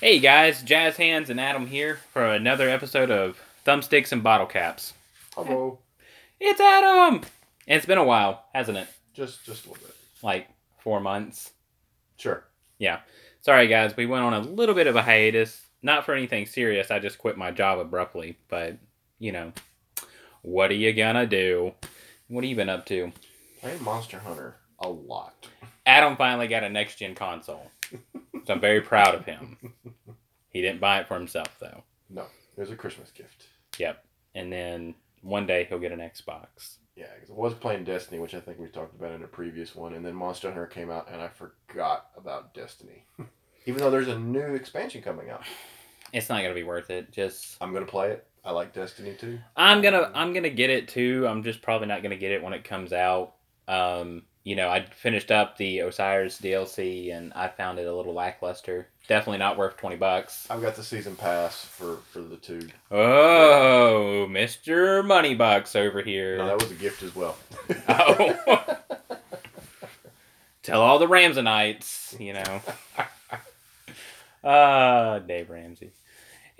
Hey guys, Jazz Hands and Adam here for another episode of Thumbsticks and Bottle Caps. Hello. It's Adam! And it's been a while, hasn't it? Just just a little bit. Like four months. Sure. Yeah. Sorry guys, we went on a little bit of a hiatus. Not for anything serious, I just quit my job abruptly. But, you know, what are you gonna do? What have you been up to? Playing Monster Hunter a lot. Adam finally got a next gen console. so I'm very proud of him. He didn't buy it for himself though. No, it was a Christmas gift. Yep. And then one day he'll get an Xbox. Yeah, because I was playing Destiny, which I think we talked about in a previous one, and then Monster Hunter came out, and I forgot about Destiny. Even though there's a new expansion coming out, It's not gonna be worth it. Just I'm gonna play it. I like Destiny too. I'm gonna I'm gonna get it too. I'm just probably not gonna get it when it comes out. Um, you know, I finished up the Osiris DLC and I found it a little lackluster. Definitely not worth twenty bucks. I've got the season pass for for the two. Oh, Mister Moneybucks over here. No, that was a gift as well. Oh. Tell all the Ramsonites, you know. uh, Dave Ramsey.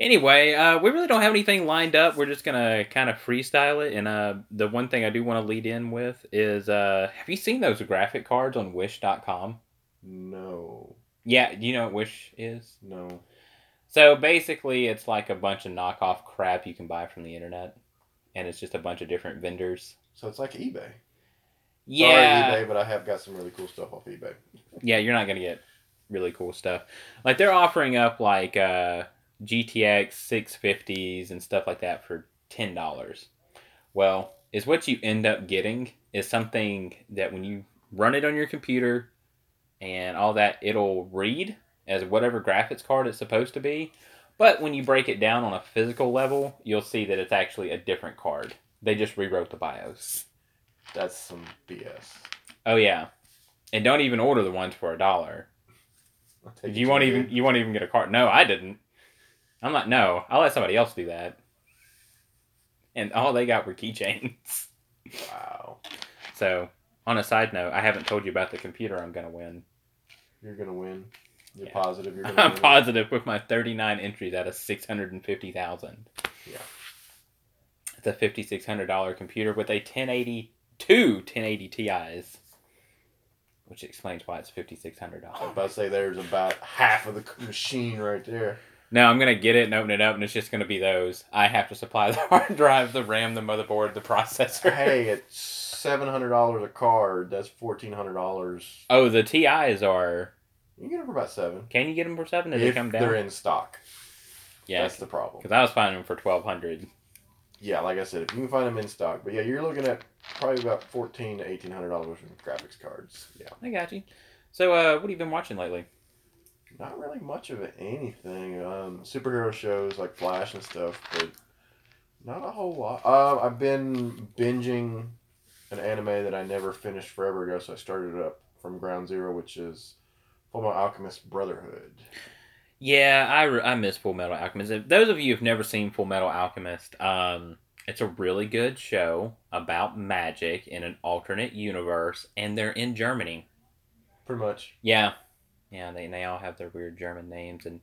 Anyway, uh, we really don't have anything lined up. We're just gonna kind of freestyle it. And uh, the one thing I do want to lead in with is, uh, have you seen those graphic cards on Wish.com? no, Yeah, do you know what Wish is? no. So basically, it's like a bunch of knockoff crap you can buy from the internet, and it's just a bunch of different vendors. So it's like eBay. Yeah, Sorry, eBay, but I have got some really cool stuff off eBay. yeah, you're not gonna get really cool stuff. Like they're offering up like uh, GTX 650s and stuff like that for ten dollars. Well, is what you end up getting is something that when you run it on your computer and all that, it'll read as whatever graphics card it's supposed to be. But when you break it down on a physical level, you'll see that it's actually a different card. They just rewrote the BIOS. That's some BS. Oh yeah, and don't even order the ones for a dollar. You won't even you won't even get a card. No, I didn't. I'm like, no, I'll let somebody else do that. And all they got were keychains. Wow, So, on a side note, I haven't told you about the computer I'm gonna win. you're gonna win. You're Yeah. positive. You're gonna I'm win. positive with my 39 entries out of 650,000. Yeah. It's a $5,600 computer with a 1080 two 1080 Ti's, which explains why it's $5,600. I was about to say there's about half of the machine right there. No, I'm gonna get it and open it up, and it's just gonna be those. I have to supply the hard drive, the RAM, the motherboard, the processor. hey, it's seven hundred dollars a card. That's fourteen hundred dollars. Oh, the TIs are. You can get them for about seven. Can you get them for seven? Did they come down? they're in stock. Yeah, That's the problem. because I was finding them for twelve hundred. Yeah, like I said, if you can find them in stock, but yeah, you're looking at probably about fourteen to eighteen hundred dollars in graphics cards. Yeah, I got you. So, uh, what have you been watching lately? Not really much of anything. Um, superhero shows like Flash and stuff, but not a whole lot. Uh, I've been binging an anime that I never finished forever ago, so I started it up from ground zero, which is Fullmetal Alchemist Brotherhood. Yeah, I, re- I miss Full Metal Alchemist. If those of you who've never seen Full Metal Alchemist, um, it's a really good show about magic in an alternate universe, and they're in Germany. Pretty much. Yeah, yeah, they they all have their weird German names, and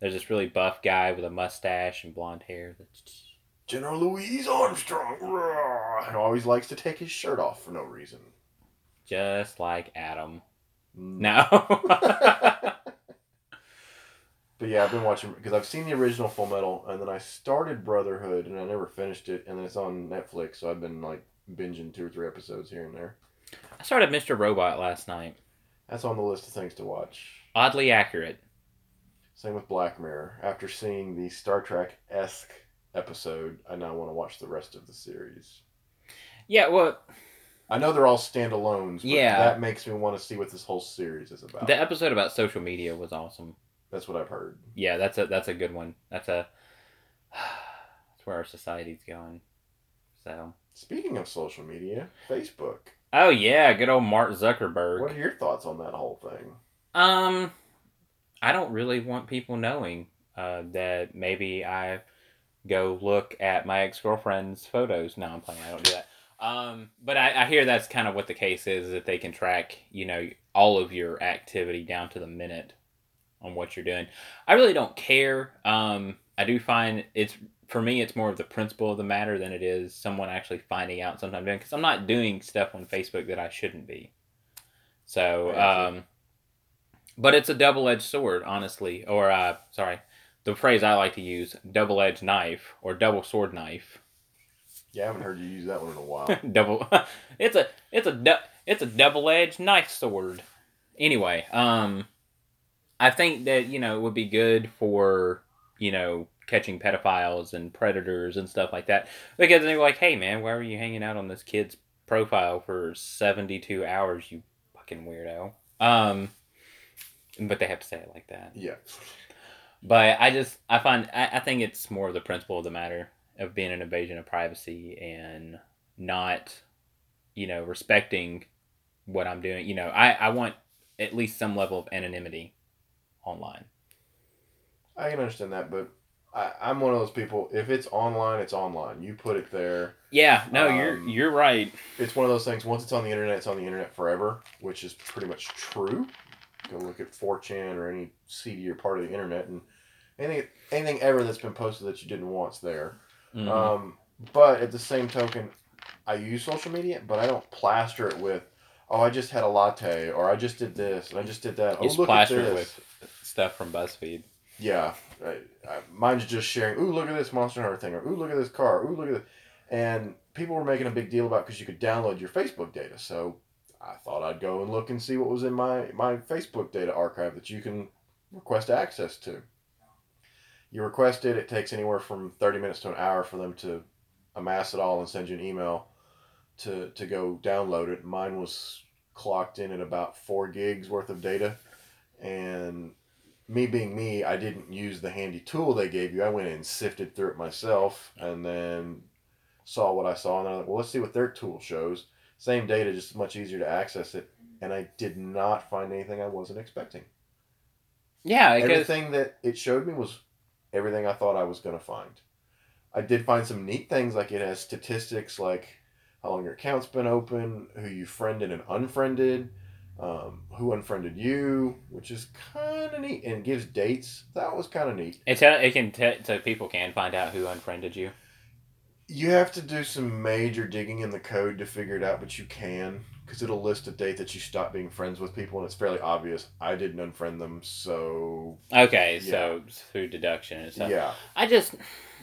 there's this really buff guy with a mustache and blonde hair. That's General Louise Armstrong, who always likes to take his shirt off for no reason. just like Adam. Mm. No. But yeah, I've been watching because I've seen the original Full Metal, and then I started Brotherhood, and I never finished it, and then it's on Netflix, so I've been like binging two or three episodes here and there. I started Mr. Robot last night. That's on the list of things to watch. Oddly accurate. Same with Black Mirror. After seeing the Star Trek esque episode, I now want to watch the rest of the series. Yeah, well, I know they're all standalones, but Yeah. that makes me want to see what this whole series is about. the episode about social media was awesome. That's what I've heard. Yeah, that's a that's a good one. That's a that's where our society's going. So, Speaking of social media, Facebook. Oh yeah, good old Mark Zuckerberg. What are your thoughts on that whole thing? Um, I don't really want people knowing uh, that maybe I go look at my ex girlfriend's photos. No, I'm playing. I don't do that. Um, but I, I hear that's kind of what the case is that they can track, you know, all of your activity down to the minute. on what you're doing. I really don't care. Um, I do find it's for me, it's more of the principle of the matter than it is someone actually finding out something I'm doing because I'm not doing stuff on Facebook that I shouldn't be. So, um, but it's a double edged sword, honestly. Or, uh, sorry, the phrase I like to use double edged knife or double sword knife. Yeah, I haven't heard you use that one in a while. double. it's a it's a du- it's a double edged knife sword. Anyway, um, I think that you know it would be good for you know catching pedophiles and predators and stuff like that because they're like, hey man, why were you hanging out on this kid's profile for seventy two hours? You fucking weirdo. Um, but they have to say it like that. Yeah. But I just I find I, I think it's more of the principle of the matter of being an invasion of privacy and not, you know, respecting what I'm doing. You know, I, I want at least some level of anonymity online. I can understand that, but I, I'm one of those people. If it's online, it's online. You put it there. Yeah, no, you're Um, you're right. It's one of those things. Once it's on the internet, it's on the internet forever, which is pretty much true. Go look at 4chan or any seedier part of the internet, and anything anything ever that's been posted that you didn't want's there. Mhm. Um, but at the same token, I use social media, but I don't plaster it with, oh, I just had a latte, or I just did this, and I just did that. Oh, you at splash it this. with stuff from BuzzFeed. Yeah, I, I, uh, mine's just sharing. Ooh, look at this Monster Hunter thing, or ooh, look at this car. Ooh, look at it. And people were making a big deal about because you could download your Facebook data. So I thought I'd go and look and see what was in my my Facebook data archive that you can request access to. You request it. It takes anywhere from thirty minutes to an hour for them to amass it all and send you an email to to go download it. Mine was clocked in at about four gigs worth of data, and me being me, I didn't use the handy tool they gave you. I went and sifted through it myself and then saw what I saw. And I was like, well, let's see what their tool shows. Same data, just much easier to access it. And I did not find anything I wasn't expecting. Yeah, Everything that it showed me was everything I thought I was going to find. I did find some neat things, like it has statistics like how long your account's been open, who you friended and unfriended, um, who unfriended you, which is kind of neat, and gives dates. That was kind of neat. it tell it can t- so people can find out who unfriended you. You have to do some major digging in the code to figure it out, but you can because it'll list a date that you stopped being friends with people, and it's fairly obvious. I didn't unfriend them, so Okay, so through deduction and stuff. yeah. I just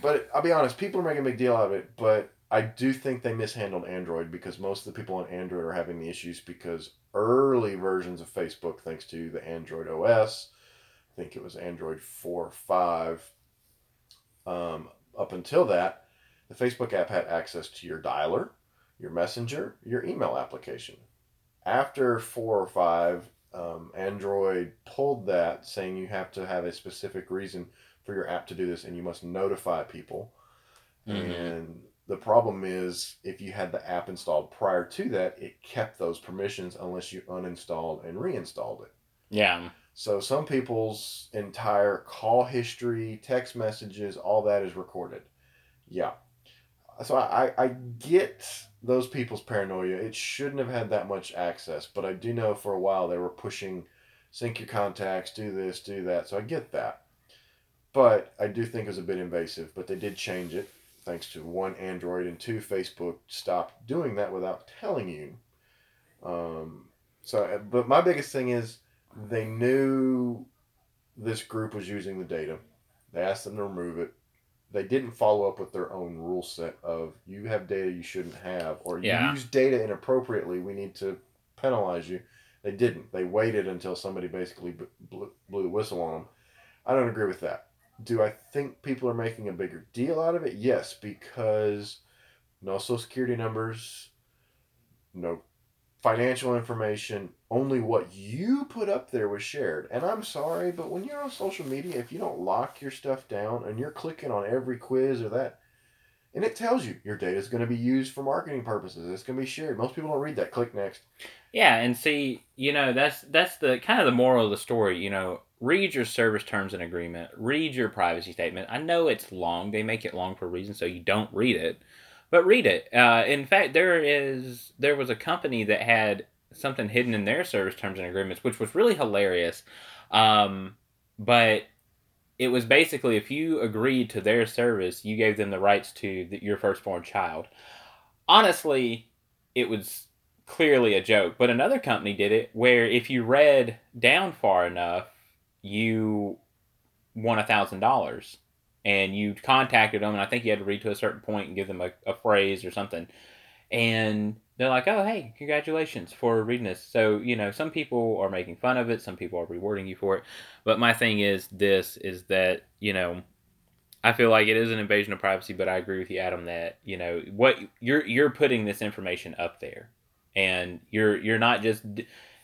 But I'll be honest, people are making a big deal out of it, but I do think they mishandled Android because most of the people on Android are having the issues because early versions of Facebook, thanks to the Android OS, I think it was Android 4 or 5, um, up until that, the Facebook app had access to your dialer, your messenger, your email application. After 4 or 5, um, Android pulled that, saying you have to have a specific reason for your app to do this and you must notify people. Mhm. And the problem is if you had the app installed prior to that, it kept those permissions unless you uninstalled and reinstalled it. yeah. So some people's entire call history, text messages, all that is recorded. Yeah. So I, I, get those people's paranoia. It shouldn't have had that much access, but I do know for a while they were pushing sync your contacts, do this, do that. So I get that. But I do think it was a bit invasive, but they did change it thanks to one Android and two Facebook stopped doing that without telling you. Um, so, but my biggest thing is they knew this group was using the data. They asked them to remove it. They didn't follow up with their own rule set of you have data you shouldn't have, or you Yeah. use data inappropriately. We need to penalize you. They didn't. They waited until somebody basically blew, blew the whistle on them. I don't agree with that. Do I think people are making a bigger deal out of it? Yes, because no social security numbers, no financial information, only what you put up there was shared. And I'm sorry, but when you're on social media, if you don't lock your stuff down and you're clicking on every quiz or that, and it tells you your data is going to be used for marketing purposes, it's going to be shared. Most people don't read that. Click next. Yeah, and see, you know, that's that's the kind of the moral of the story. You know, read your service terms and agreement. Read your privacy statement. I know it's long; they make it long for a reason, so you don't read it, but read it. Uh, in fact, there is there was a company that had something hidden in their service terms and agreements, which was really hilarious. Um, but it was basically if you agreed to their service, you gave them the rights to the, your firstborn child. Honestly, it was clearly a joke, but another company did it where if you read down far enough, you won a thousand dollars, and you contacted them, and I think you had to read to a certain point and give them a, a phrase or something, and they're like, "Oh, hey, congratulations for reading this." So you know, some people are making fun of it, some people are rewarding you for it. But my thing is this: is that you know, I feel like it is an invasion of privacy, but I agree with you, Adam, that you know what you're you're putting this information up there, and you're you're not just.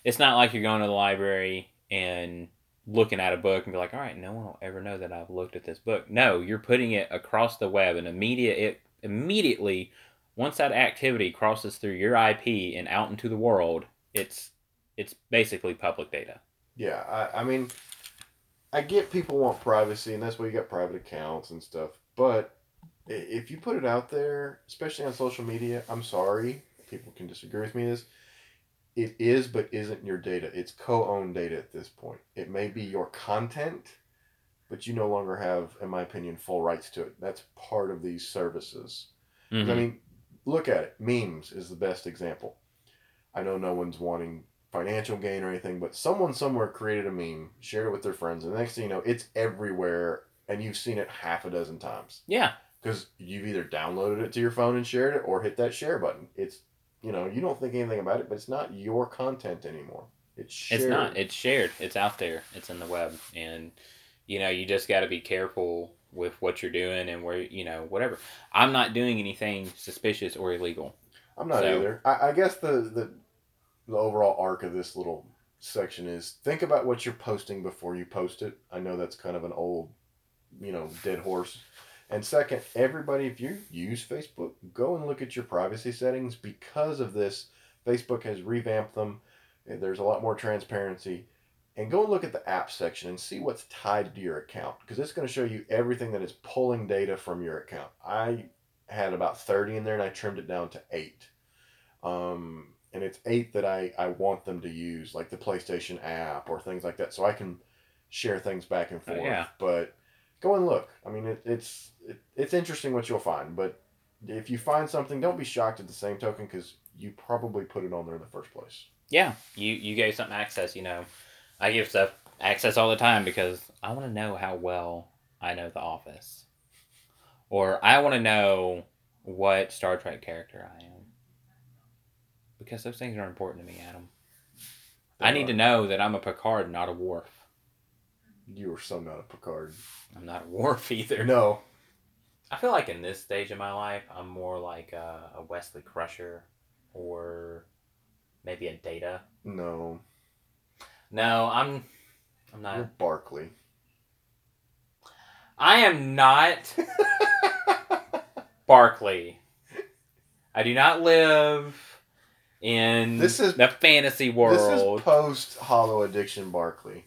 It's not like you're going to the library and looking at a book and be like, all right, no one will ever know that I've looked at this book. No, you're putting it across the web and immediate it immediately once that activity crosses through your IP and out into the world, it's it's basically public data. Yeah, I, I mean, I get people want privacy, and that's why you got private accounts and stuff. But if you put it out there, especially on social media, I'm sorry, people can disagree with me. This it is, but isn't your data. It's co-owned data at this point. It may be your content, but you no longer have, in my opinion, full rights to it. That's part of these services. Mm-hmm. I mean, look at it. Memes is the best example. I know no one's wanting financial gain or anything, but someone somewhere created a meme, shared it with their friends, and the next thing you know, it's everywhere, and you've seen it half a dozen times. Yeah. Because you've either downloaded it to your phone and shared it, or hit that share button. It's, you know, you don't think anything about it, but it's not your content anymore. It's shared. It's not. It's shared. It's out there. It's in the web, and you know, you just got to be careful with what you're doing and where you know whatever. I'm not doing anything suspicious or illegal. I'm not so. either. I, I guess the, the the overall arc of this little section is think about what you're posting before you post it. I know that's kind of an old, you know, dead horse. And second, everybody, if you use Facebook, go and look at your privacy settings because of this. Facebook has revamped them. There's a lot more transparency and go and look at the app section and see what's tied to your account because it's going to show you everything that is pulling data from your account. I had about 30 in there and I trimmed it down to eight. Um, and it's eight that I, I want them to use, like the PlayStation app or things like that, so I can share things back and oh, forth. Oh, yeah. But go and look. I mean, it, it's it, it's interesting what you'll find, but if you find something, don't be shocked at the same token because you probably put it on there in the first place. Yeah, you you gave something access, you know I give stuff access all the time because I want to know how well I know The Office. Or I want to know what Star Trek character I am. Because those things are important to me, Adam. They I need to know that I'm a Picard, not a Worf. You are so not a Picard. I'm not a Worf either. No. I feel like in this stage of my life, I'm more like a, a Wesley Crusher or maybe a Data. No. No, I'm. I'm not. You're Barclay. I am not Barclay. I do not live in this is the fantasy world. This is post Holo Addiction Barclay.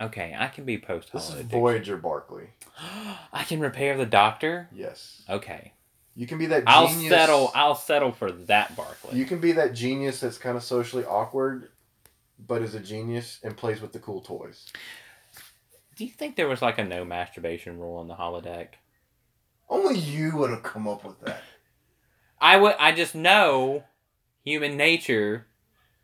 Okay, I can be post This is. Voyager Barclay. I can repair the Doctor. Yes. Okay. You can be that. I'll settle. I'll settle for that Barclay. You can be that genius that's kind of socially awkward but is a genius and plays with the cool toys. Do you think there was like a no masturbation rule on the holodeck? Only you would have come up with that. I would. I just know human nature.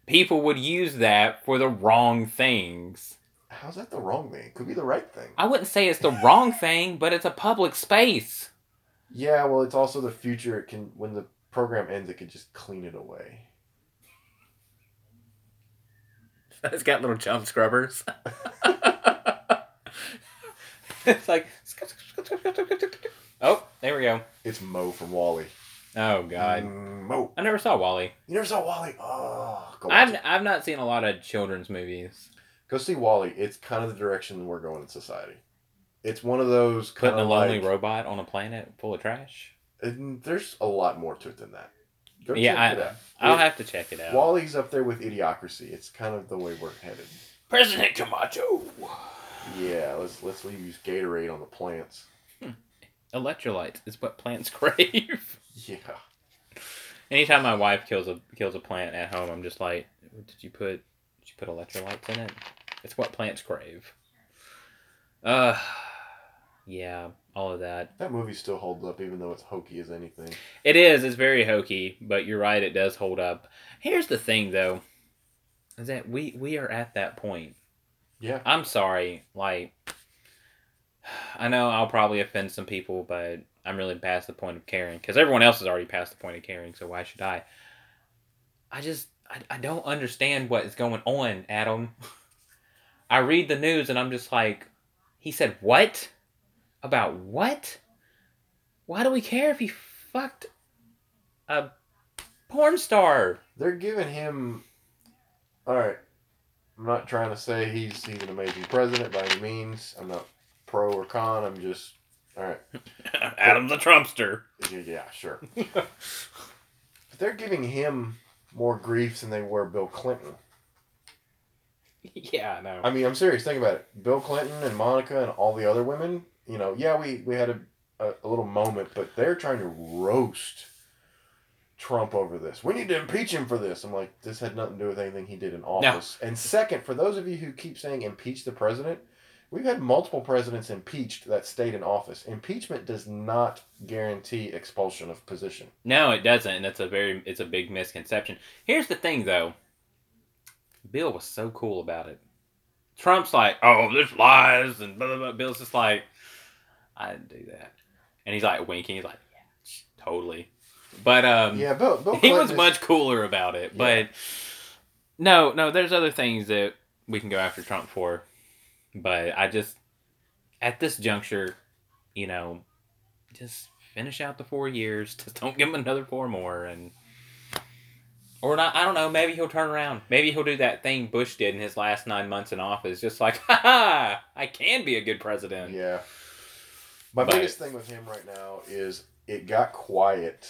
People would use that for the wrong things. How's that the wrong thing? It could be the right thing. I wouldn't say it's the wrong thing, but it's a public space. Yeah, well, it's also the future. It can when the program ends, it could just clean it away. it's got little jump scrubbers. it's like, oh, there we go. It's Mo from WALL-E. Oh God, mm, Mo. I never saw WALL-E. You never saw WALL-E? Oh, I've it. I've not seen a lot of children's movies. Go see WALL-E. It's kind of the direction we're going in society. It's one of those putting a lonely like, robot on a planet full of trash. there's a lot more to it than that. Go yeah, I, I'll it, have to check it out. WALL-E's up there with Idiocracy. It's kind of the way we're headed. President Camacho. Yeah, let's let's use Gatorade on the plants. Hmm. Electrolytes is what plants crave. yeah. Anytime my wife kills a kills a plant at home, I'm just like, did you put did you put electrolytes in it? It's what plants crave. Uh, yeah, all of that. That movie still holds up, even though it's hokey as anything. It is. It's very hokey, but you're right. It does hold up. Here's the thing, though, is that we we are at that point. Yeah. I'm sorry. Like, I know I'll probably offend some people, but I'm really past the point of caring because everyone else is already past the point of caring. So why should I? I just I, I don't understand what is going on, Adam. I read the news and I'm just like, he said what? About what? Why do we care if he fucked a porn star? They're giving him. All right. I'm not trying to say he's he's an amazing president by any means. I'm not pro or con. I'm just all right. Adam the Trumpster. Yeah, yeah sure. but they're giving him more grief than they were Bill Clinton. Yeah, I know. I mean, I'm serious. Think about it. Bill Clinton and Monica and all the other women. You know, yeah, we we had a, a, a little moment, but they're trying to roast Trump over this. We need to impeach him for this. I'm like, this had nothing to do with anything he did in office. And second, for those of you who keep saying impeach the president, we've had multiple presidents impeached that stayed in office. Impeachment does not guarantee expulsion of position. No, it doesn't, and that's a very it's a big misconception. Here's the thing, though. Bill was so cool about it. Trump's like, "Oh, there's lies," and blah blah blah. Bill's just like, "I didn't do that," and he's like winking. He's like, "Yeah, totally." But um, Yeah, Bill. Bill he was is- much cooler about it. Yeah. But no, no, there's other things that we can go after Trump for. But I just, at this juncture, you know, just finish out the four years. Just don't give him another four more, and or not. I don't know. Maybe he'll turn around. Maybe he'll do that thing Bush did in his last nine months in office. Just like, ha ha, I can be a good president. Yeah. My But- biggest thing with him right now is it got quiet,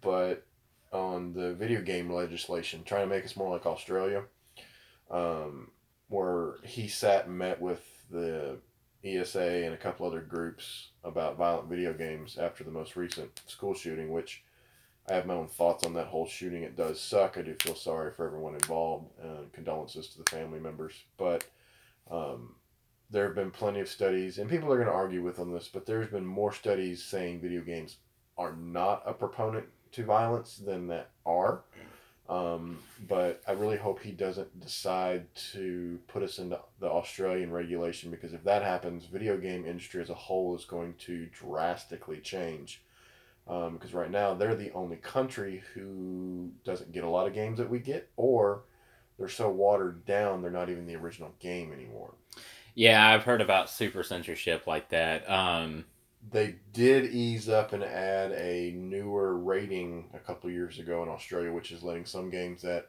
but on the video game legislation, trying to make us more like Australia, um, where he sat and met with the ESA and a couple other groups about violent video games after the most recent school shooting, which I have my own thoughts on that whole shooting. It does suck. I do feel sorry for everyone involved, and condolences to the family members. But um, there have been plenty of studies, and people are going to argue with on this, but there's been more studies saying video games are not a proponent to violence than that are. Um, but I really hope he doesn't decide to put us into the Australian regulation because if that happens, video game industry as a whole is going to drastically change. Um, because right now they're the only country who doesn't get a lot of games that we get, or they're so watered down they're not even the original game anymore. Yeah, I've heard about super censorship like that. Um, They did ease up and add a newer rating a couple years ago in Australia, which is letting some games that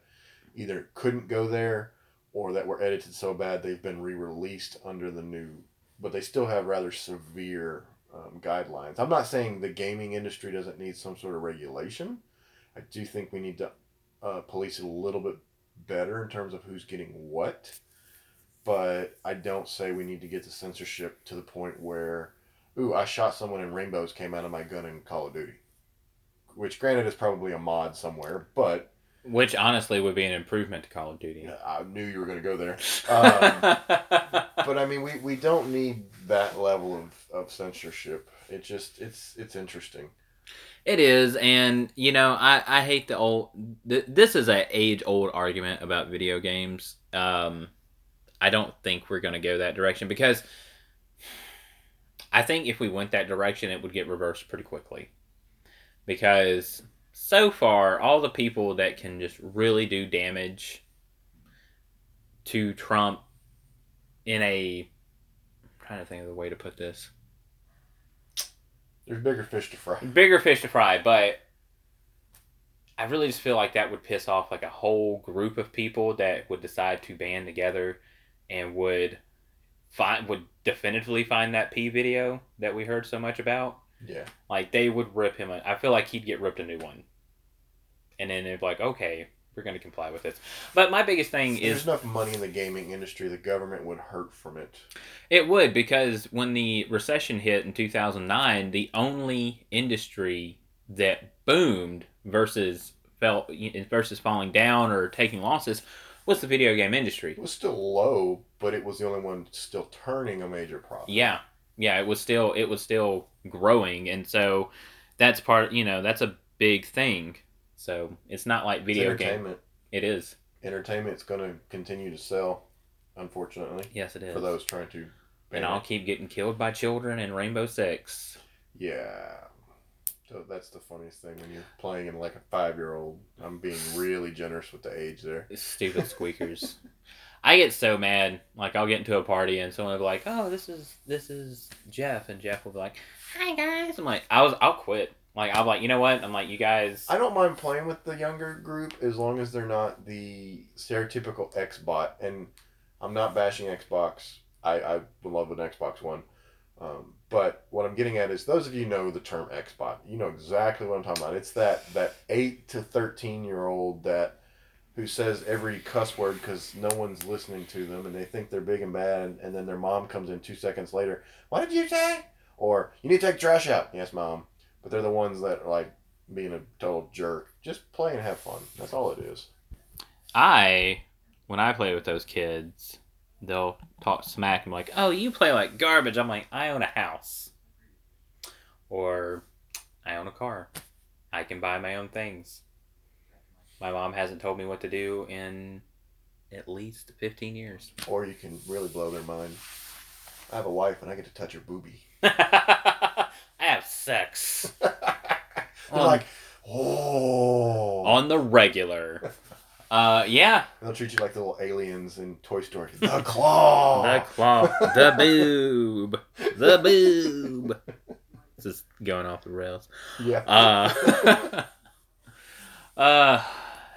either couldn't go there or that were edited so bad they've been re-released under the new, but they still have rather severe um, guidelines. I'm not saying the gaming industry doesn't need some sort of regulation. I do think we need to uh, police it a little bit better in terms of who's getting what. But I don't say we need to get the censorship to the point where ooh, I shot someone and rainbows came out of my gun in Call of Duty. Which, granted, is probably a mod somewhere, but which honestly would be an improvement to Call of Duty. I knew you were going to go there. Um, but I mean, we, we don't need that level of, of censorship. It just it's it's interesting. It is, and you know, I, I hate the old. Th- this is an age old argument about video games. Um, I don't think we're going to go that direction because I think if we went that direction, it would get reversed pretty quickly. Because so far, all the people that can just really do damage to Trump in a. I'm trying to think of the way to put this There's bigger fish to fry. bigger fish to fry, but I really just feel like that would piss off like a whole group of people that would decide to band together and would find would definitively find that P video that we heard so much about. Yeah. Like they would rip him. A, I feel like he'd get ripped a new one, and then they'd be like, okay, we're going to comply with this. But my biggest thing There's is There's enough money in the gaming industry, the government would hurt from it. It would because when the recession hit in 2009, the only industry that boomed versus fell versus falling down or taking losses was the video game industry? It was still low, but it was the only one still turning a major profit. Yeah, yeah, it was still it was still growing, and so that's part. You know, that's a big thing. So it's not like video game. It is entertainment. It is. Entertainment's going to continue to sell, unfortunately, Yes, it is. for those trying to. and I'll it. keep getting killed by children in Rainbow Six. Yeah. So that's the funniest thing when you're playing in like a five year old. I'm being really generous with the age there. Stupid squeakers. I get so mad. Like I'll get into a party and someone will be like, "Oh, this is this is Jeff," and Jeff will be like, "Hi guys." I'm like, "I was I'll quit." Like I'm like, you know what? I'm like, you guys. I don't mind playing with the younger group as long as they're not the stereotypical X bot. And I'm not bashing Xbox. I, I love an Xbox One. Um, but what I'm getting at is those of you know the term X bot. You know exactly what I'm talking about. It's that that eight to thirteen year old that who says every cuss word because no one's listening to them and they think they're big and bad and then their mom comes in two seconds later. What did you say? Or you need to take trash out. Yes, mom. But they're the ones that are like being a total jerk. Just play and have fun. That's all it is. I, when I play with those kids, they'll talk smack and be like, "Oh, you play like garbage." I'm like, "I own a house, or I own a car. I can buy my own things." My mom hasn't told me what to do in at least 15 years. Or you can really blow their mind. I have a wife and I get to touch her boobie. I have sex They're On- like, oh. on the regular. Uh, yeah, They'll treat you like the little aliens in Toy Story. The claw. the claw, the boob, the boob. This is going off the rails. yeah. Uh, uh,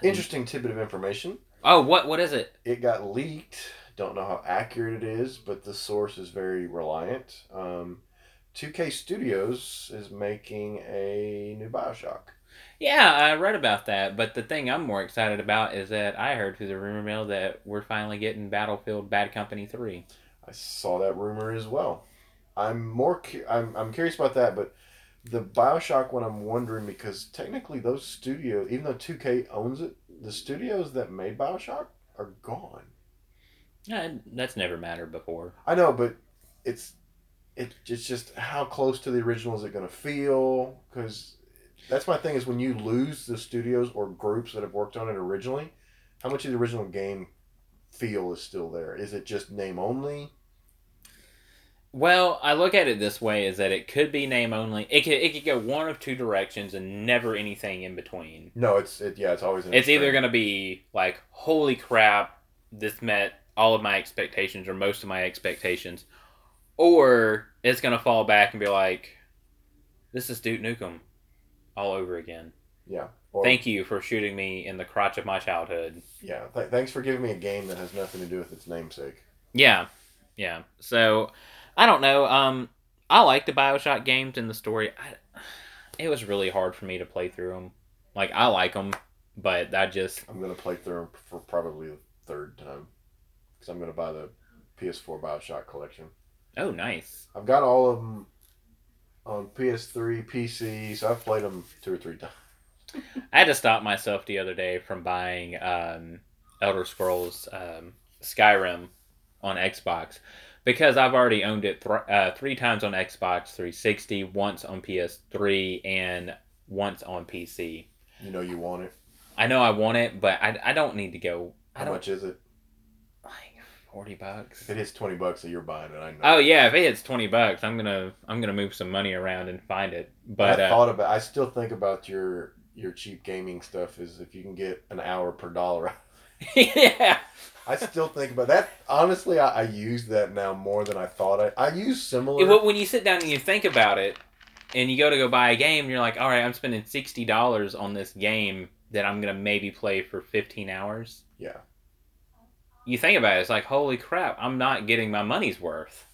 Interesting tidbit of information. oh, what what is it? It got leaked. Don't know how accurate it is, but the source is very reliant. Um, 2K Studios is making a new Bioshock. Yeah, I read about that, but the thing I'm more excited about is that I heard through the rumor mill that we're finally getting Battlefield Bad Company 3. I saw that rumor as well. I'm more cu- I'm I'm curious about that, but the BioShock one I'm wondering because technically those studios, even though 2K owns it, the studios that made BioShock are gone. Yeah, that's never mattered before. I know, but it's it, it's just how close to the original is it going to feel? Because that's my thing is when you lose the studios or groups that have worked on it originally, how much of the original game feel is still there? Is it just name only? Well, I look at it this way: is that it could be name only. It could it could go one of two directions and never anything in between. No, it's it, yeah, it's always It's either going to be like, "Holy crap, this met all of my expectations or most of my expectations," or it's going to fall back and be like, "This is Duke Nukem all over again." yeah. Or, Thank you for shooting me in the crotch of my childhood. Yeah, th- thanks for giving me a game that has nothing to do with its namesake. Yeah, yeah. So I don't know. Um, I like the Bioshock games and the story. I, it was really hard for me to play through them. Like I like them, but I just I'm gonna play through them for probably the third time because I'm gonna buy the PS4 Bioshock collection. oh nice. I've got all of them on PS3, PC, so I've played them two or three times. I had to stop myself the other day from buying um, Elder Scrolls um, Skyrim on Xbox because I've already owned it th- uh, three times on Xbox 360, once on PS3, and once on PC. You know you want it. I know I want it, but I, I don't need to go. How much is it? like forty bucks. If it hits twenty bucks, so you're buying it. I know. Oh yeah, if it hits twenty bucks, I'm gonna I'm gonna move some money around and find it. But I uh, thought about. I still think about your your cheap gaming stuff. Is if you can get an hour per dollar. yeah, I still think about that. Honestly, I, I use that now more than I thought. I I use similar. It- well, when you sit down and you think about it, and you go to go buy a game, you're like, all right, I'm spending sixty dollars on this game that I'm gonna maybe play for fifteen hours. Yeah. You think about it, it's like, holy crap, I'm not getting my money's worth.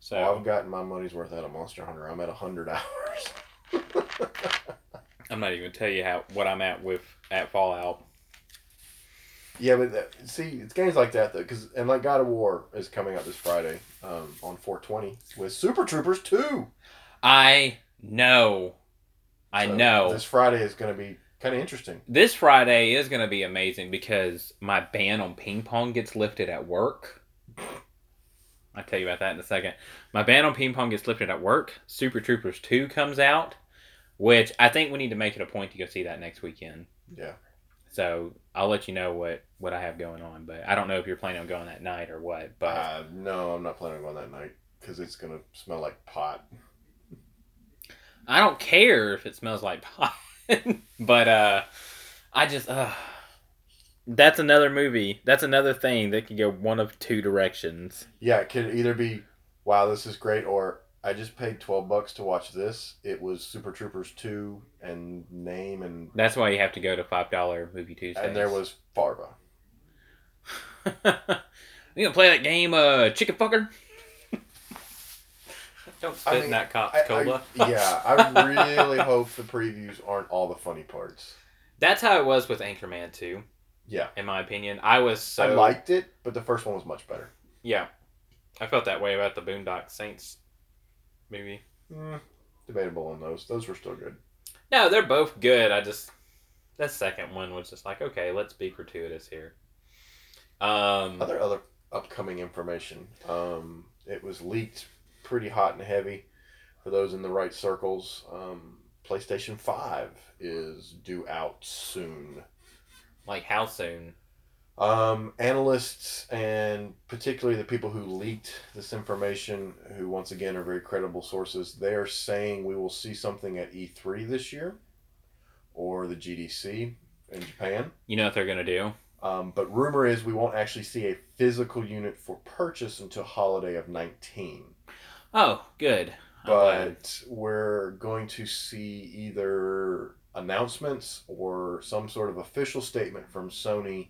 So I've gotten my money's worth out of Monster Hunter. I'm at hundred hours. I'm not even gonna tell you how what I'm at with at Fallout. Yeah, but that, see, it's games like that though, because and like God of War is coming out this Friday um, on 420 with Super Troopers 2. I know, I So know. This Friday is going to be kind of interesting. This Friday is going to be amazing because my ban on ping pong gets lifted at work. I'll tell you about that in a second. My ban on ping pong gets lifted at work. Super Troopers 2 comes out, which I think we need to make it a point to go see that next weekend. Yeah. So I'll let you know what, what I have going on, but I don't know if you're planning on going that night or what. But Uh, no, I'm not planning on going that night because it's gonna smell like pot. I don't care if it smells like pot. but uh I just uh that's another movie. That's another thing that could go one of two directions. Yeah, it could either be, wow, this is great, or I just paid twelve bucks to watch this. It was Super Troopers two and name and That's why you have to go to five dollar movie Tuesday. and there was Farva. You gonna play that game, uh, chicken fucker? Don't spit I in that Cops I- I- cola. yeah, I really hope the previews aren't all the funny parts. That's how it was with Anchorman 2, Yeah, in my opinion. I was so I liked it, but the first one was much better. Yeah. I felt that way about the Boondock Saints movie. Mm, debatable on those. Those were still good. No, they're both good. I just that second one was just like, okay, let's be gratuitous here. Um, Other other upcoming information. Um, it was leaked pretty hot and heavy for those in the right circles. Um, PlayStation Five is due out soon. like how soon? Um, analysts and particularly the people who leaked this information, who once again are very credible sources, they are saying we will see something at E3 this year or the GDC in Japan. You know what they're gonna do? Um, but rumor is we won't actually see a physical unit for purchase until holiday of 19. Oh, good. But we're going to see either announcements or some sort of official statement from Sony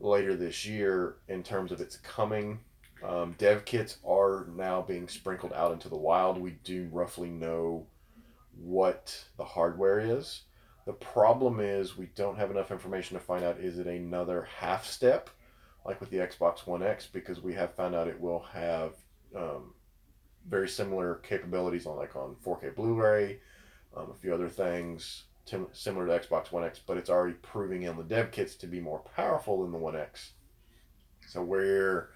later this year in terms of its coming. Um, dev kits are now being sprinkled out into the wild. We do roughly know what the hardware is. The problem is we don't have enough information to find out is it another half step like with the Xbox One X because we have found out it will have um, very similar capabilities on like on 4K Blu-ray, um, a few other things similar to Xbox One X, but it's already proving in the dev kits to be more powerful than the One X. So we're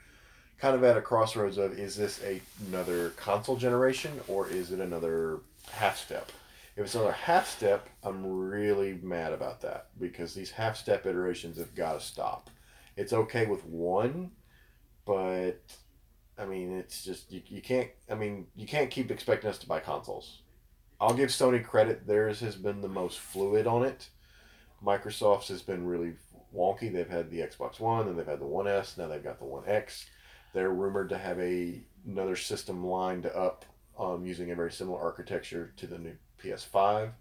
kind of at a crossroads of is this a, another console generation or is it another half step? If it's another half step, I'm really mad about that because these half step iterations have got to stop. It's okay with one, but I mean, it's just you, you can't. I mean, you can't keep expecting us to buy consoles. I'll give Sony credit; theirs has been the most fluid on it. Microsoft's has been really wonky. They've had the Xbox One, and they've had the One S. Now they've got the One X. They're rumored to have a another system lined up um, using a very similar architecture to the new PS5,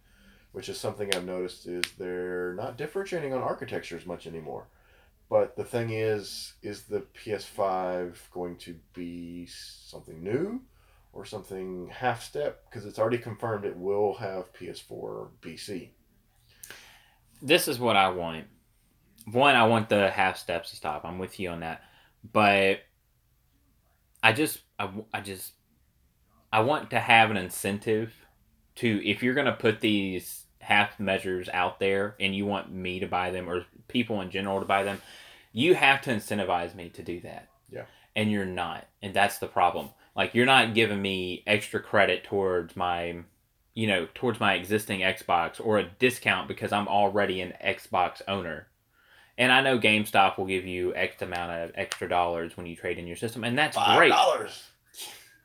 which is something I've noticed is they're not differentiating on architecture as much anymore. But the thing is, is the PS5 going to be something new or something half step? Because it's already confirmed it will have PS4 BC. This is what I want. One, I want the half steps to stop. I'm with you on that, but I just, I, I just, I want to have an incentive to if you're gonna put these half measures out there and you want me to buy them or people in general to buy them, you have to incentivize me to do that. Yeah. And you're not, and that's the problem. Like you're not giving me extra credit towards my you know, towards my existing Xbox or a discount because I'm already an Xbox owner. And I know GameStop will give you X amount of extra dollars when you trade in your system, and that's Five great. dollars.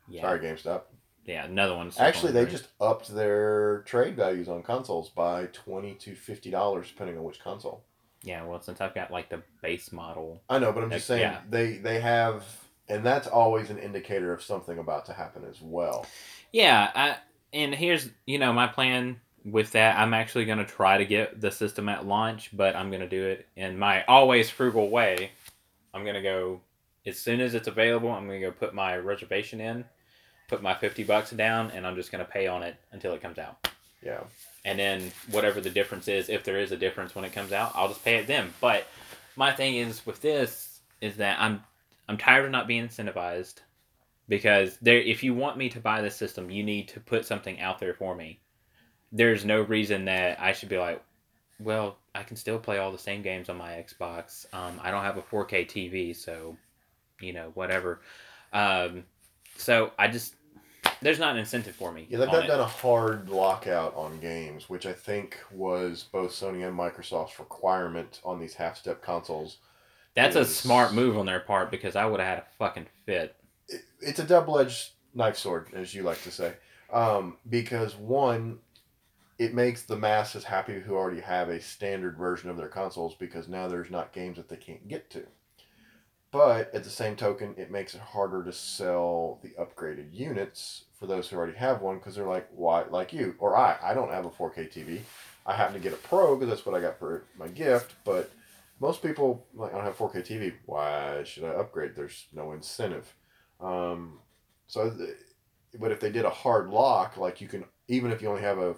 Yeah, Sorry, GameStop. Yeah, another one. Actually, they just upped their trade values on consoles by twenty to fifty dollars, depending on which console. yeah. Well, since I've got like the base model, I know, but I'm just saying Yeah. they they have, and that's always an indicator of something about to happen as well. yeah. I and here's you know my plan with that. I'm actually gonna try to get the system at launch, but I'm gonna do it in my always frugal way. I'm gonna go as soon as it's available. I'm gonna go put my reservation in, put my fifty bucks down, and I'm just gonna pay on it until it comes out. Yeah. And then whatever the difference is, if there is a difference when it comes out, I'll just pay it then. But my thing is with this is that I'm I'm tired of not being incentivized because there if you want me to buy this system, you need to put something out there for me. There's no reason that I should be like, well, I can still play all the same games on my Xbox. Um, I don't have a 4K TV, so you know whatever. Um, so I just there's not an incentive for me. Yeah, they've on not it. done a hard lockout on games, which I think was both Sony and Microsoft's requirement on these half-step consoles. That's a smart move on their part because I would have had a fucking fit. It, it's a double-edged knife sword, as you like to say, um, because one, it makes the masses happy who already have a standard version of their consoles because now there's not games that they can't get to. But at the same token, it makes it harder to sell the upgraded units for those who already have one because they're like, why, like you or I, I don't have a 4K TV. I happen to get a Pro because that's what I got for my gift. But most people like, I don't have 4K TV. Why should I upgrade? There's no incentive. Um, so, but if they did a hard lock, like you can, even if you only have a,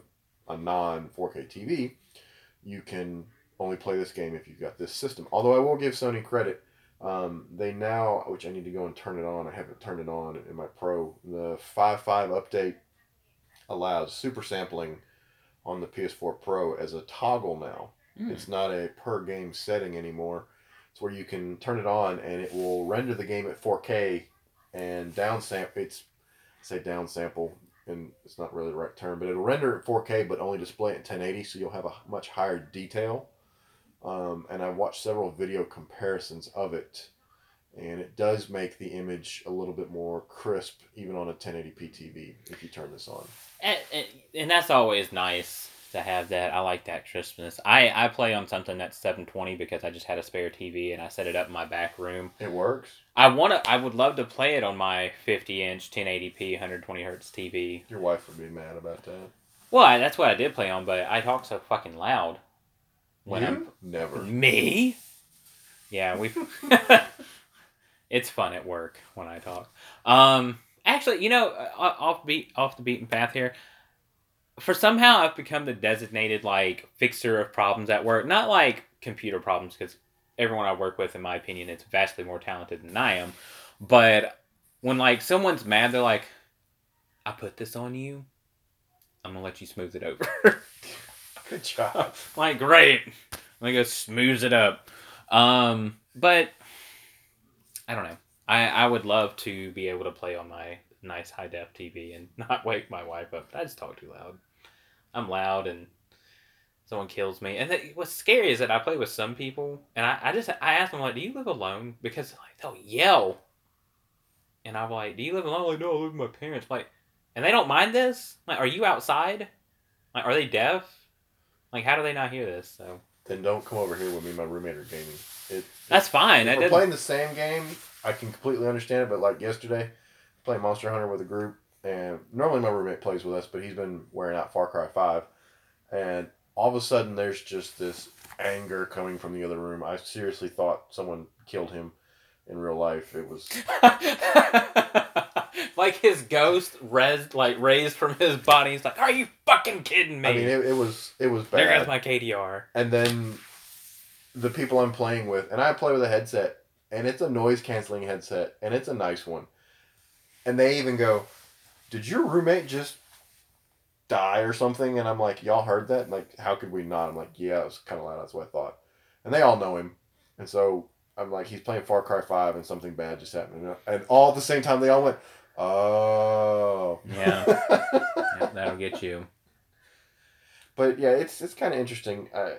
a non 4K TV, you can only play this game if you've got this system. Although I will give Sony credit um, they now, which I need to go and turn it on. I haven't turned it on in my Pro. The 5.5 update allows super sampling on the PS4 Pro as a toggle now. Mm. It's not a per game setting anymore. It's where you can turn it on and it will render the game at 4K and downsample. It's say downsample, and it's not really the right term, but it'll render at 4K but only display it at 1080, so you'll have a much higher detail um, and I watched several video comparisons of it, and it does make the image a little bit more crisp, even on a 1080p TV if you turn this on. And, and, and that's always nice to have that. I like that crispness. I, I play on something that's 720 because I just had a spare TV and I set it up in my back room. It works. I want to. I would love to play it on my 50 inch 1080p 120 hertz TV. Your wife would be mad about that. Well, I, that's what I did play on, but I talk so fucking loud. When I'm? Never. me, yeah, we. it's fun at work when I talk. Um, actually, you know, uh, off beat off the beaten path here. For somehow, I've become the designated like fixer of problems at work. Not like computer problems, because everyone I work with, in my opinion, is vastly more talented than I am. But when like someone's mad, they're like, "I put this on you. I'm gonna let you smooth it over." Good job. like great. Let me go smooth it up. Um but i don't know. I i would love to be able to play on my nice high def tv and not wake my wife up. I just talk too loud. I'm loud and someone kills me. And th- what's scary is that i play with some people and i, I just i ask them like do you live alone? Because like they'll yell. And i'm like do you live alone? Like no i live with my parents. Like and they don't mind this? Like are you outside? Like are they deaf like, how do they not hear this? So Then don't come over here with me my roommate are gaming. It, that's fine. if we're doesn't- playing the same game, I can completely understand it. But like yesterday, playing Monster Hunter with a group, and normally my roommate plays with us, but he's been wearing out Far Cry Five, and all of a sudden there's just this anger coming from the other room. I seriously thought someone killed him in real life. It was like his ghost res like raised from his body. He's like, "Are you fucking kidding me?" I mean it, it was it was bad. there goes my KDR. and then the people I'm playing with, and I play with a headset, and it's a noise canceling headset, and it's a nice one. And they even go, "Did your roommate just die or something?" And I'm like, "Y'all heard that?" And like, how could we not? I'm like, "Yeah, it was kind of loud. That's what I thought." And they all know him, and so I'm like, he's playing Far Cry Five, and something bad just happened, and all at the same time they all went, "Oh, Yeah. Yeah, that'll get you. but yeah, it's it's kind of interesting. I,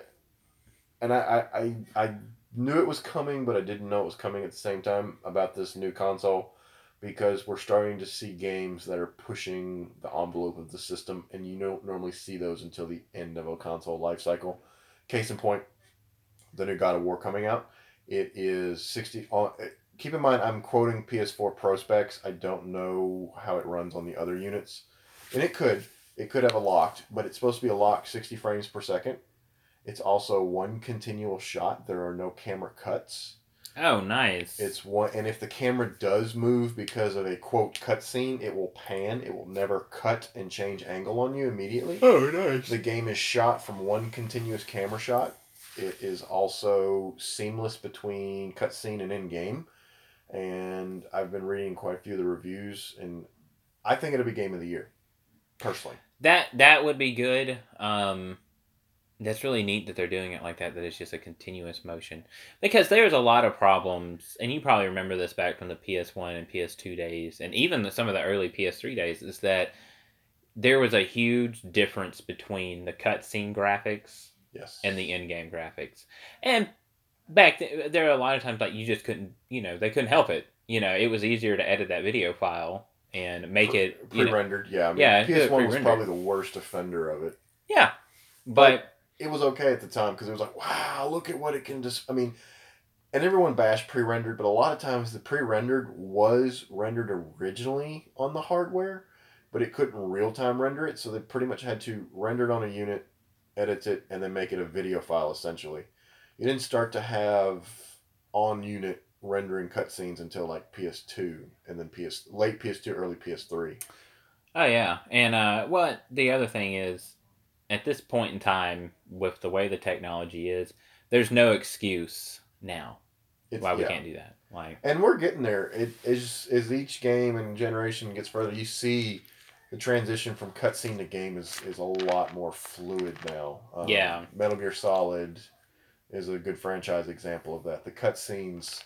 and I, I, I I knew it was coming, but I didn't know it was coming at the same time about this new console because we're starting to see games that are pushing the envelope of the system, and you don't normally see those until the end of a console life cycle. Case in point, the new God of War coming out. It is sixty. Uh, Keep in mind, I'm quoting PS4 Pro specs. I don't know how it runs on the other units, and it could. It could have a locked, but it's supposed to be a locked 60 frames per second. It's also one continual shot. There are no camera cuts. Oh, nice. It's one, and if the camera does move because of a quote cutscene, it will pan. It will never cut and change angle on you immediately. oh, nice. The game is shot from one continuous camera shot. It is also seamless between cutscene and in game. And I've been reading quite a few of the reviews, and I think it'll be game of the year, personally. That that would be good. Um, That's really neat that they're doing it like that. That it's just a continuous motion because there's a lot of problems, and you probably remember this back from the PS1 and PS2 days, and even the, some of the early PS3 days. Is that there was a huge difference between the cutscene graphics Yes. and the in-game graphics, and back th- there are a lot of times like you just couldn't, you know, they couldn't help it. You know, it was easier to edit that video file and make it you know- pre-rendered. yeah, I mean, Yeah, do it PS1 was probably the worst offender of it. yeah, but it was okay at the time because it was like, wow, look at what it can just. I mean, and everyone bashed pre-rendered, but a lot of times the pre-rendered was rendered originally on the hardware, but it couldn't real-time render it, so they pretty much had to render it on a unit, edit it, and then make it a video file essentially. You didn't start to have on-unit rendering cutscenes until like PS2 and then PS late PS2, early PS3. Oh yeah, and uh, what the other thing is, at this point in time, with the way the technology is, there's no excuse now It's, why we yeah. can't do that. Like, And we're getting there. It is as each game and generation gets further, you see the transition from cutscene to game is, is a lot more fluid now. Um, Yeah. Metal Gear Solid is a good franchise example of that. The cutscenes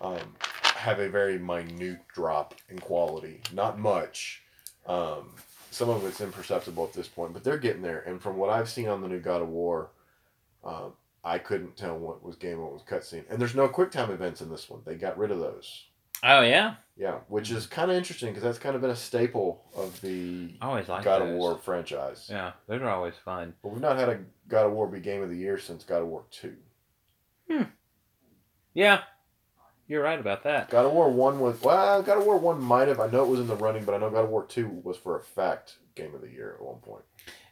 um, have a very minute drop in quality, not much. Um, some of it's imperceptible at this point, but they're getting there. And from what I've seen on the new God of War, um, I couldn't tell what was game what was cutscene. And there's no QuickTime events in this one. They got rid of those. oh yeah, Yeah, which is kind of interesting because that's kind of been a staple of the I always like God those. of War franchise. Yeah, those are always fun. But we've not had a God of War be game of the year since God of War 2. Hmm. Yeah, you're right about that. God of War 1 was, well, God of War 1 might have, I know it was in the running, but I know God of War 2 was for a fact game of the year at one point.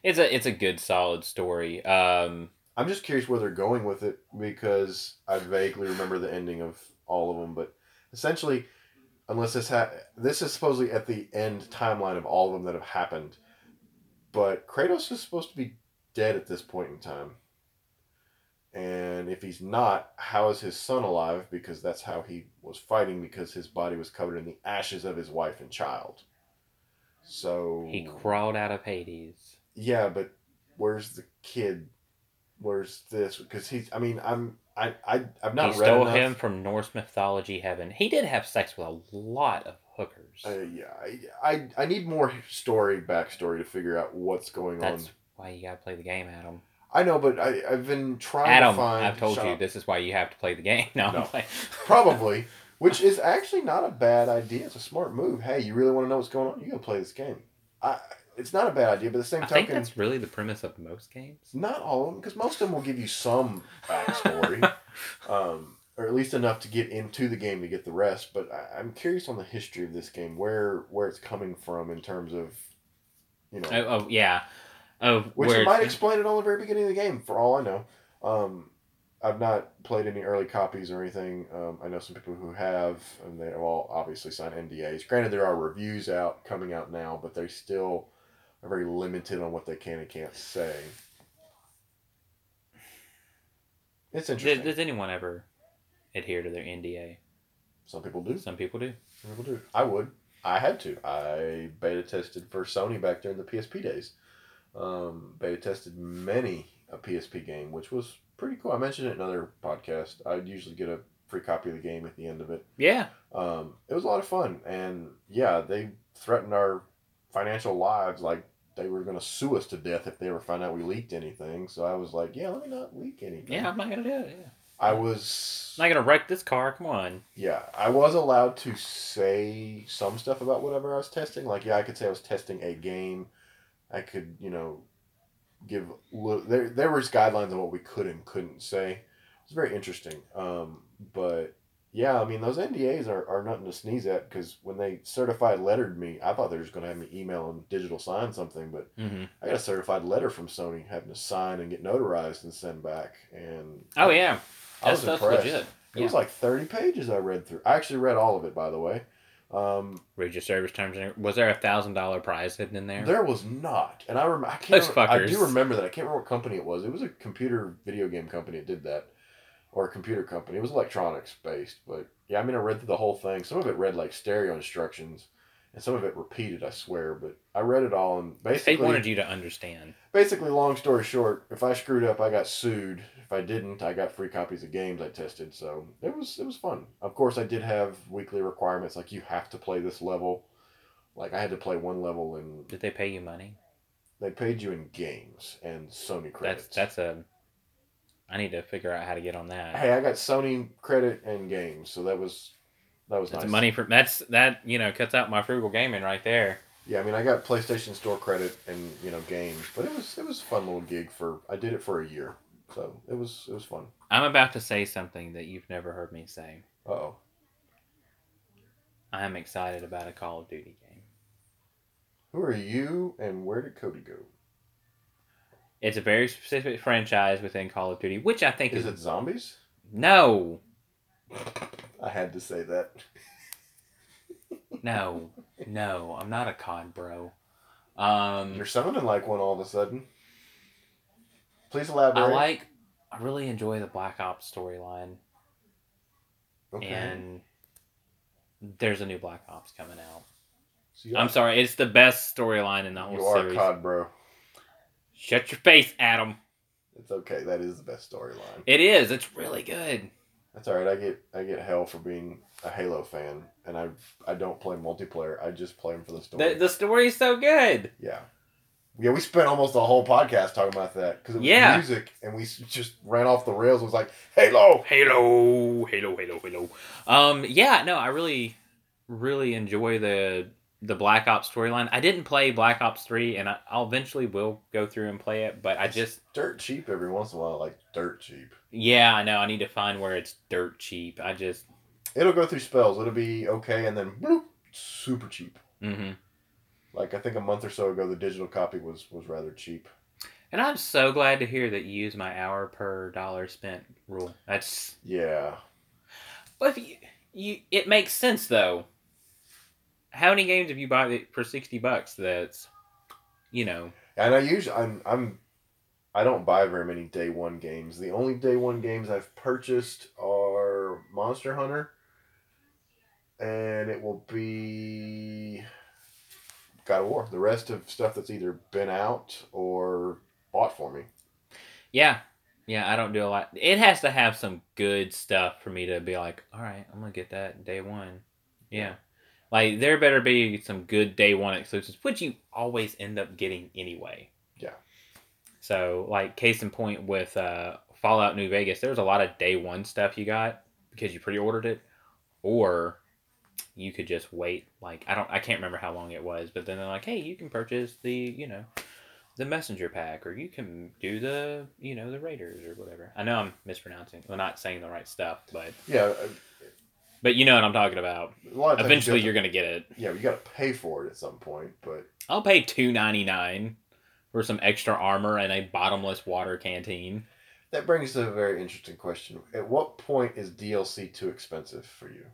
It's a it's a good solid story. Um, I'm just curious where they're going with it because I vaguely remember the ending of all of them, but essentially, unless this ha- this is supposedly at the end timeline of all of them that have happened, but Kratos is supposed to be dead at this point in time. And if he's not, how is his son alive? Because that's how he was fighting because his body was covered in the ashes of his wife and child. So he crawled out of Hades. yeah, but where's the kid? Where's this? Because he's. I mean, I'm. I. I. I've not he read stole enough. him from Norse mythology heaven. He did have sex with a lot of hookers. Uh, yeah, I, I. I need more story backstory to figure out what's going That's on. That's why you gotta play the game, Adam. I know, but I. I've been trying Adam, to find. I've told you this is why you have to play the game. No, No. Probably, which is actually not a bad idea. It's a smart move. Hey, you really want to know what's going on? You gotta play this game. I. It's not a bad idea, but at the same I token, think that's really the premise of most games. Not all of them, because most of them will give you some backstory, um, or at least enough to get into the game to get the rest. But I, I'm curious on the history of this game, where where it's coming from in terms of, you know, Oh, oh yeah. Oh, which might explain it on the very beginning of the game, for all I know. Um, I've not played any early copies or anything. Um, I know some people who have, and they all obviously signed NDAs. Granted, there are reviews out coming out now, but they still are very limited on what they can and can't say. It's Does, interesting. does anyone ever adhere to their NDA? Some people do. Some people do. Some people do. I would. I had to. I beta tested for Sony back during the PSP days. Um, beta tested many a PSP game, which was pretty cool. I mentioned it in another podcast. I'd usually get a free copy of the game at the end of it. Yeah. Um, it was a lot of fun, and yeah, they threatened our financial lives like they were going to sue us to death if they ever found out we leaked anything. So I was like, yeah, let me not leak anything. Yeah, I'm not gonna do it. Yeah. I was I'm not gonna wreck this car. Come on. Yeah, I was allowed to say some stuff about whatever I was testing. Like, yeah, I could say I was testing a game. I could, you know, give there. There was guidelines on what we could and couldn't say. It's very interesting. Um, but yeah, I mean, those NDAs are, are nothing to sneeze at because when they certified lettered me, I thought they were just going to have me email and digital sign something, but hmm I got a certified letter from Sony having to sign and get notarized and send back. And Oh yeah. I That was impressed. legit. It was like 30 pages I read through. I actually read all of it, by the way. Um, Read your service terms. Was there a thousand dollar prize hidden in there? there was not, and I rem- I can't. Those remember- I do remember that. I can't remember what company it was. It was a computer video game company that did that, or a computer company. It was electronics based, but yeah, I mean, I read through the whole thing. Some of it read like stereo instructions, and some of it repeated. I swear, but I read it all and basically They wanted you to understand. basically, long story short, if I screwed up, I got sued. If I didn't, I got free copies of games I tested. So it was it was fun. Of course, I did have weekly requirements like you have to play this level. Like I had to play one level, and Did they pay you money? they paid you in games and Sony credits. That's that's a. I need to figure out how to get on that. hey, I got Sony credit and games, so that was that was That's nice. money for that's that you know cuts out my frugal gaming right there. Yeah, I mean, I got PlayStation Store credit and you know games, but it was it was a fun little gig for. I did it for a year, so it was it was fun. I'm about to say something that you've never heard me say. Oh. I am excited about a Call of Duty game. Who are you, and where did Cody go? It's a very specific franchise within Call of Duty, which I think is, Is it zombies? no, I had to say that. no, no. I'm not a COD bro. Um, You're sounding like one all of a sudden. Please elaborate. I like. I really enjoy the Black Ops storyline, Okay. and there's a new Black Ops coming out. So I'm sorry, it's the best storyline in the whole series. you are. COD, bro. Shut your face, Adam. It's okay. That is the best storyline. It is. It's really good. That's all right. I get I get hell for being a Halo fan, and I I don't play multiplayer. I just play them for the story. The the is so good. Yeah. Yeah, we spent almost the whole podcast talking about that because it was Yeah. music, and we just ran off the rails. It was like Halo. Halo, Halo, Halo, Halo. Um, yeah, no, I really, really enjoy the the Black Ops storyline. I didn't play Black Ops three, and I, I'll eventually will go through and play it. But I just, Dirt cheap every once in a while, like dirt cheap. yeah, I know I need to find where it's dirt cheap. I just, It'll go through spells. It'll be okay, and then bloop, super cheap. hmm Like I think a month or so ago, the digital copy was was rather cheap. and I'm so glad to hear that you use my hour per dollar spent rule. That's, Yeah, but if you, you, it makes sense though. How many games have you bought for sixty bucks? That's, you know, and I usually I'm I'm I don't buy very many day one games. The only day one games I've purchased are Monster Hunter, and it will be God of War. The rest of stuff that's either been out or bought for me. Yeah. Yeah, I don't do a lot. It has to have some good stuff for me to be like, all right, I'm going to get that day one. Yeah. Like, there better be some good day one exclusives, which you always end up getting anyway. Yeah. So, like, case in point with uh, Fallout New Vegas, there was a lot of day one stuff you got because you pre ordered it, or you could just wait. Like, I don't, I can't remember how long it was, but then they're like, hey, you can purchase the, you know, the messenger pack or you can do the you know the raiders or whatever i know i'm mispronouncing well not saying the right stuff but Yeah, but you know what i'm talking about a lot of eventually you you're gonna get it yeah you got to pay for it at some point, but i'll pay 2.99 for some extra armor and a bottomless water canteen that brings to a very interesting question. At what point is DLC too expensive for you?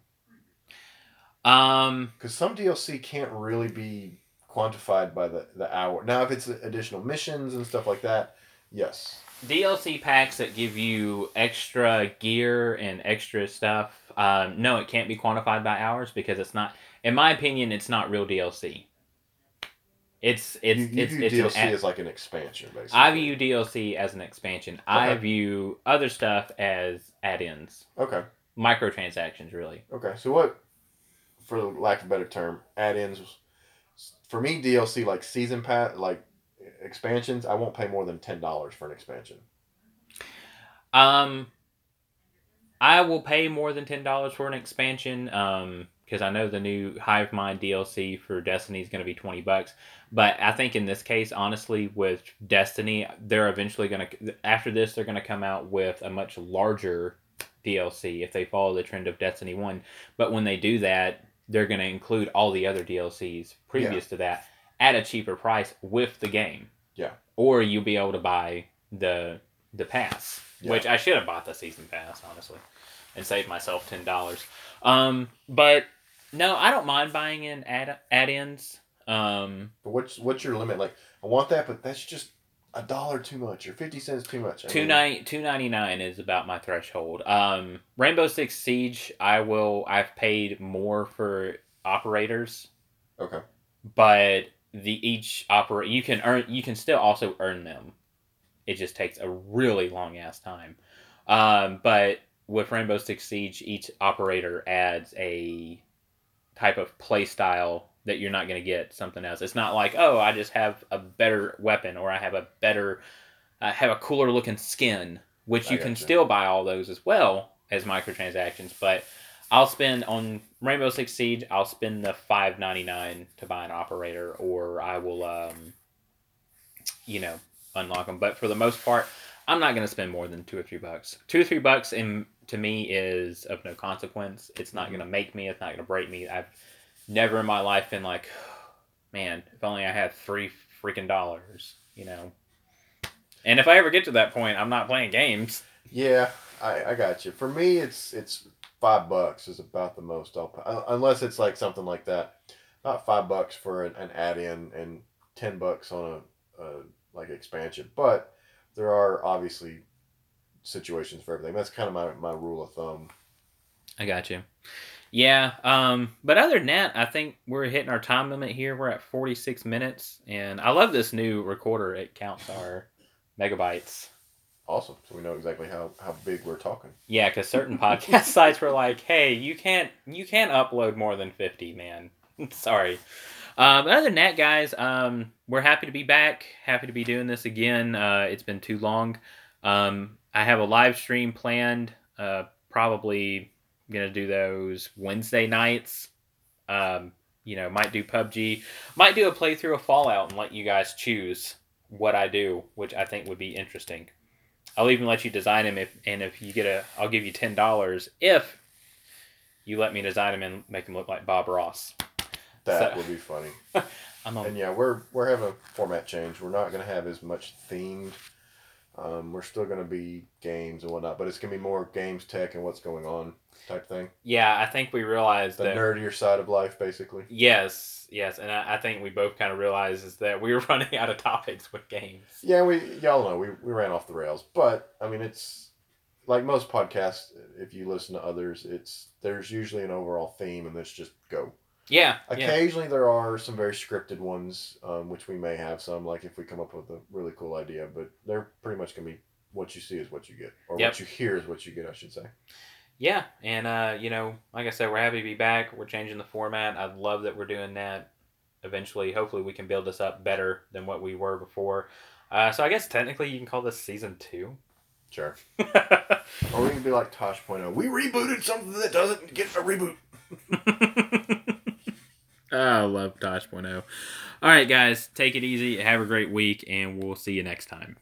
um Because some DLC can't really be quantified by the, the hour. Now, if it's additional missions and stuff like that, yes. dlc packs that give you extra gear and extra stuff um, no it can't be quantified by hours because it's not in my opinion it's not real dlc it's it's you, you it's, it's DLC an, as like an expansion, basically. I view DLC as an expansion. I view other stuff as add-ins, Okay, microtransactions. Really, okay. So what, for lack of a better term, add-ins? For me, DLC like season pass, like expansions, I won't pay more than ten dollars for an expansion. um, I will pay more than ten dollars for an expansion. Um, because I know the new Hive Mind DLC for Destiny is going to be twenty bucks. But I think in this case, honestly, with Destiny, they're eventually going to after this they're going to come out with a much larger DLC if they follow the trend of Destiny One. But when they do that, they're going to include all the other DLCs previous to that at a cheaper price with the game. Yeah. Or you'll be able to buy the the pass, Yeah. which I should have bought the season pass honestly, and saved myself ten dollars. Um, but no, I don't mind buying in add add-ins. Um, But what's what's your limit? Like, I want that, but that's just a dollar too much or fifty cents too much. I two ninety two ninety nine is about my threshold. Um, Rainbow Six Siege, I will. I've paid more for operators Okay. but the each opera you can earn you can still also earn them. It just takes a really long ass time. Um, but with Rainbow Six Siege, each operator adds a type of play style that you're not going to get something else. It's not like oh I just have a better weapon or I have a better I have a cooler looking skin, which I you can gotcha. still buy all those as well as microtransactions, but I'll spend on Rainbow Six Siege. I'll spend the five ninety nine to buy an operator, or I will, um, you know, unlock them. But for the most part, I'm not going to spend more than two or three bucks. Two or three bucks, in to me, is of no consequence. It's not mm-hmm. going to make me. It's not going to break me. I've never in my life been like, man, if only I had three freaking dollars, you know. And if I ever get to that point, I'm not playing games. Yeah, I, I got you. For me, it's it's five bucks is about the most I'll pay, unless it's like something like that. Not five bucks for an, an add-in and ten bucks on a, a like expansion, but there are obviously situations for everything. That's kind of my, my rule of thumb. I got you. Yeah, um, but other than that, I think we're hitting our time limit here. We're at 46 minutes, and I love this new recorder. It counts our megabytes. Awesome. So we know exactly how, how big we're talking. Yeah, because certain podcast sites were like, "Hey, you can't you can't upload more than 50, man. Sorry." Um, other than that, guys, um, we're happy to be back. Happy to be doing this again. Uh, it's been too long. Um, I have a live stream planned. Uh, probably gonna do those Wednesday nights. Um, you know, might do PUBG, might do a playthrough of Fallout, and let you guys choose what I do, which I think would be interesting. I'll even let you design him if, and if you get a, I'll give you ten dollars if you let me design him and make him look like Bob Ross. That So- would be funny. I'm a, And yeah, we're we're having a format change. We're not going to have as much themed. Um, we're still going to be games and whatnot, but it's going to be more games, tech, and what's going on type thing. yeah. I think we realized The that. nerdier side of life, basically. Yes, yes, and I, I think we both kind of realized is that we were running out of topics with games. Yeah, we y'all know we, we ran off the rails, but I mean it's like most podcasts. If you listen to others, it's there's usually an overall theme, and let's just go. Yeah, yeah, Occasionally, there are some very scripted ones, um, which we may have some, like if we come up with a really cool idea, but they're pretty much gonna be what you see is what you get, or Yep. what you hear is what you get, I should say. yeah. And uh, you know, like I said, we're happy to be back. We're changing the format. I love that we're doing that. Eventually, hopefully, we can build this up better than what we were before. Uh, so I guess technically, you can call this season two. Sure. Or we can be like Tosh.0. We rebooted something that doesn't get a reboot. Ah, I love Tosh.0. All right, guys, take it easy. Have a great week, and we'll see you next time.